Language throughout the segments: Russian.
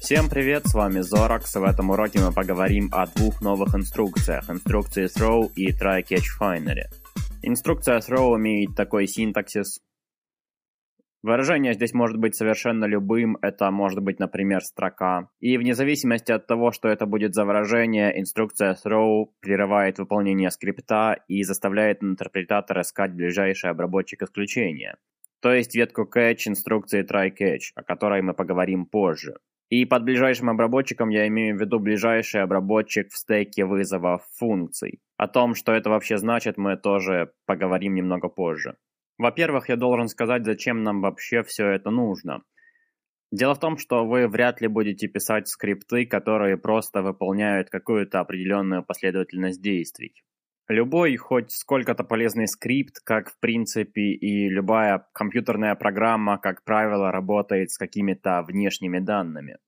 Всем привет, с вами Зоракс. В этом уроке мы поговорим о двух новых инструкциях. Инструкции Throw и Try Catch Finally. Инструкция Throw имеет такой синтаксис. Выражение здесь может быть совершенно любым, это может быть, например, строка. И вне зависимости от того, что это будет за выражение, инструкция throw прерывает выполнение скрипта и заставляет интерпретатор искать ближайший обработчик исключения. То есть ветку catch инструкции try catch, о которой мы поговорим позже. И под ближайшим обработчиком я имею в виду ближайший обработчик в стеке вызова функций. О том, что это вообще значит, мы тоже поговорим немного позже. Во-первых, я должен сказать, зачем нам вообще все это нужно. Дело в том, что вы вряд ли будете писать скрипты, которые просто выполняют какую-то определенную последовательность действий. Любой, хоть сколько-то полезный скрипт, как в принципе и любая компьютерная программа, как правило, работает с какими-то внешними данными.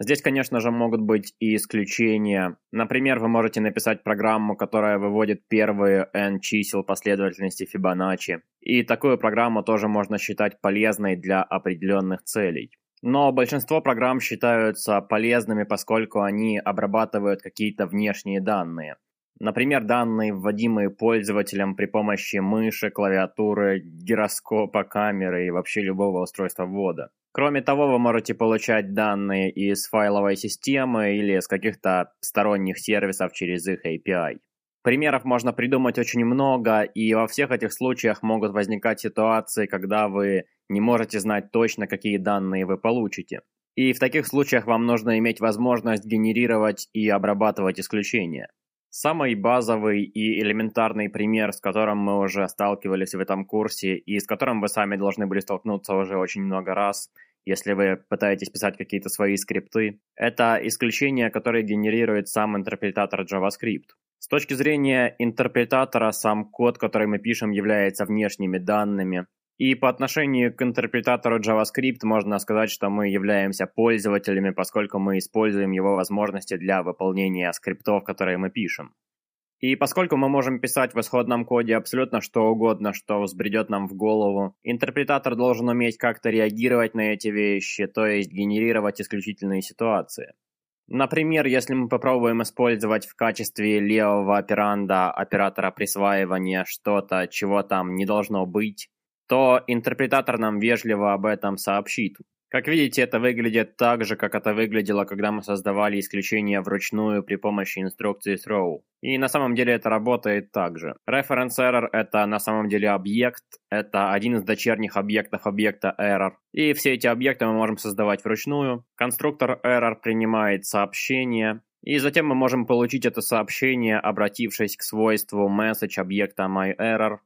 Здесь, конечно же, могут быть и исключения. Например, вы можете написать программу, которая выводит первые n чисел последовательности Фибоначчи. И такую программу тоже можно считать полезной для определенных целей. Но большинство программ считаются полезными, поскольку они обрабатывают какие-то внешние данные. Например, данные, вводимые пользователем при помощи мыши, клавиатуры, гироскопа, камеры и вообще любого устройства ввода. Кроме того, вы можете получать данные из файловой системы или с каких-то сторонних сервисов через их API. Примеров можно придумать очень много, и во всех этих случаях могут возникать ситуации, когда вы не можете знать точно, какие данные вы получите. И в таких случаях вам нужно иметь возможность генерировать и обрабатывать исключения. Самый базовый и элементарный пример, с которым мы уже сталкивались в этом курсе и с которым вы сами должны были столкнуться уже очень много раз, если вы пытаетесь писать какие-то свои скрипты, это исключение, которое генерирует сам интерпретатор JavaScript. С точки зрения интерпретатора, сам код, который мы пишем, является внешними данными, и по отношению к интерпретатору JavaScript можно сказать, что мы являемся пользователями, поскольку мы используем его возможности для выполнения скриптов, которые мы пишем. И поскольку мы можем писать в исходном коде абсолютно что угодно, что взбредет нам в голову, интерпретатор должен уметь как-то реагировать на эти вещи, то есть генерировать исключительные ситуации. Например, если мы попробуем использовать в качестве левого операнда оператора присваивания что-то, чего там не должно быть, то интерпретатор нам вежливо об этом сообщит. Как видите, это выглядит так же, как это выглядело, когда мы создавали исключения вручную при помощи инструкции throw. И на самом деле это работает так же. Reference error это на самом деле объект, это один из дочерних объектов объекта error. И все эти объекты мы можем создавать вручную. Конструктор error принимает сообщение, и затем мы можем получить это сообщение, обратившись к свойству message объекта myError,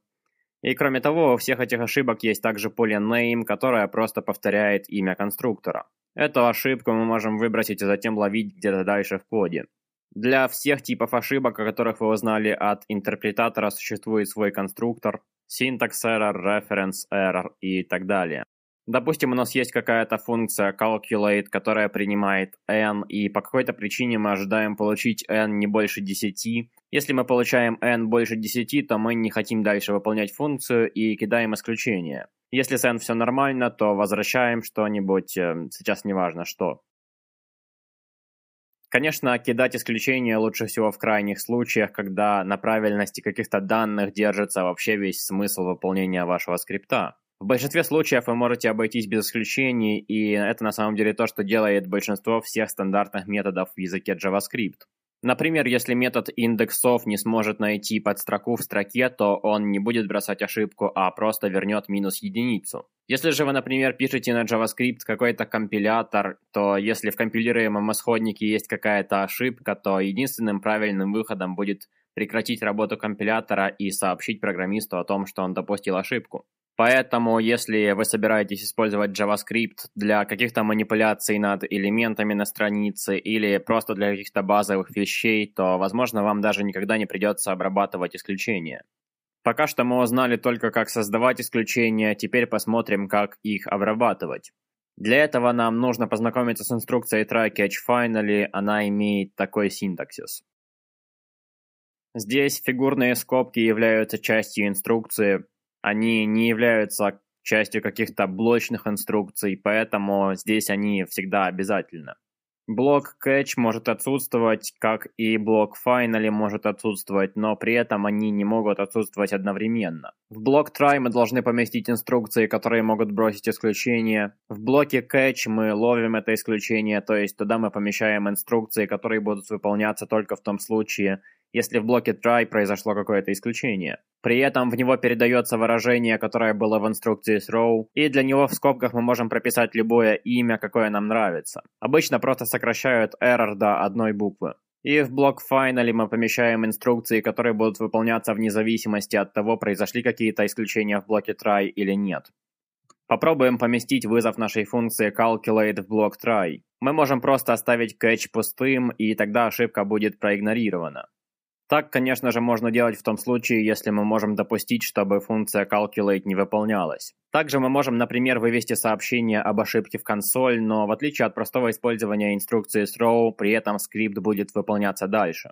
и кроме того, у всех этих ошибок есть также поле name, которое просто повторяет имя конструктора. Эту ошибку мы можем выбросить и затем ловить где-то дальше в коде. Для всех типов ошибок, о которых вы узнали от интерпретатора, существует свой конструктор, syntax error, reference error и так далее. Допустим, у нас есть какая-то функция calculate, которая принимает n, и по какой-то причине мы ожидаем получить n не больше 10. Если мы получаем n больше 10, то мы не хотим дальше выполнять функцию и кидаем исключение. Если с n все нормально, то возвращаем что-нибудь, э, сейчас не важно что. Конечно, кидать исключения лучше всего в крайних случаях, когда на правильности каких-то данных держится вообще весь смысл выполнения вашего скрипта. В большинстве случаев вы можете обойтись без исключений, и это на самом деле то, что делает большинство всех стандартных методов в языке JavaScript. Например, если метод индексов не сможет найти подстроку в строке, то он не будет бросать ошибку, а просто вернет минус единицу. Если же вы, например, пишете на JavaScript какой-то компилятор, то если в компилируемом исходнике есть какая-то ошибка, то единственным правильным выходом будет прекратить работу компилятора и сообщить программисту о том, что он допустил ошибку. Поэтому, если вы собираетесь использовать JavaScript для каких-то манипуляций над элементами на странице или просто для каких-то базовых вещей, то, возможно, вам даже никогда не придется обрабатывать исключения. Пока что мы узнали только, как создавать исключения, теперь посмотрим, как их обрабатывать. Для этого нам нужно познакомиться с инструкцией try catch finally, она имеет такой синтаксис. Здесь фигурные скобки являются частью инструкции, Они не являются частью каких-то блочных инструкций, поэтому здесь они всегда обязательны. Блок catch может отсутствовать, как и блок finally может отсутствовать, но при этом они не могут отсутствовать одновременно. В блок try мы должны поместить инструкции, которые могут бросить исключение. В блоке catch мы ловим это исключение, то есть туда мы помещаем инструкции, которые будут выполняться только в том случае, если в блоке try произошло какое-то исключение. При этом в него передается выражение, которое было в инструкции throw, и для него в скобках мы можем прописать любое имя, какое нам нравится. Обычно просто сокращают error до одной буквы. И в блок finally мы помещаем инструкции, которые будут выполняться вне зависимости от того, произошли какие-то исключения в блоке try или нет. Попробуем поместить вызов нашей функции calculate в блок try. Мы можем просто оставить catch пустым, и тогда ошибка будет проигнорирована. Так, конечно же, можно делать в том случае, если мы можем допустить, чтобы функция calculate не выполнялась. Также мы можем, например, вывести сообщение об ошибке в консоль, но в отличие от простого использования инструкции throw, при этом скрипт будет выполняться дальше.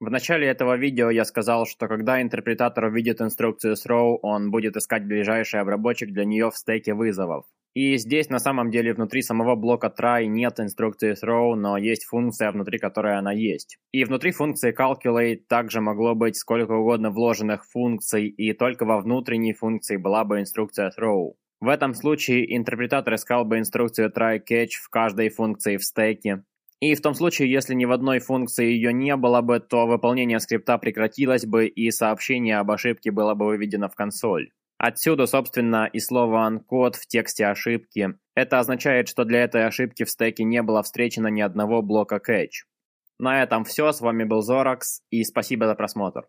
В начале этого видео я сказал, что когда интерпретатор увидит инструкцию throw, он будет искать ближайший обработчик для нее в стеке вызовов. И здесь на самом деле внутри самого блока try нет инструкции throw, но есть функция, внутри которой она есть. И внутри функции calculate также могло быть сколько угодно вложенных функций, и только во внутренней функции была бы инструкция throw. В этом случае интерпретатор искал бы инструкцию try-catch в каждой функции в стеке. И в том случае, если ни в одной функции ее не было бы, то выполнение скрипта прекратилось бы и сообщение об ошибке было бы выведено в консоль. Отсюда, собственно, и слово «uncode» в тексте ошибки. Это означает, что для этой ошибки в стеке не было встречено ни одного блока catch. На этом все, с вами был Зоракс, и спасибо за просмотр.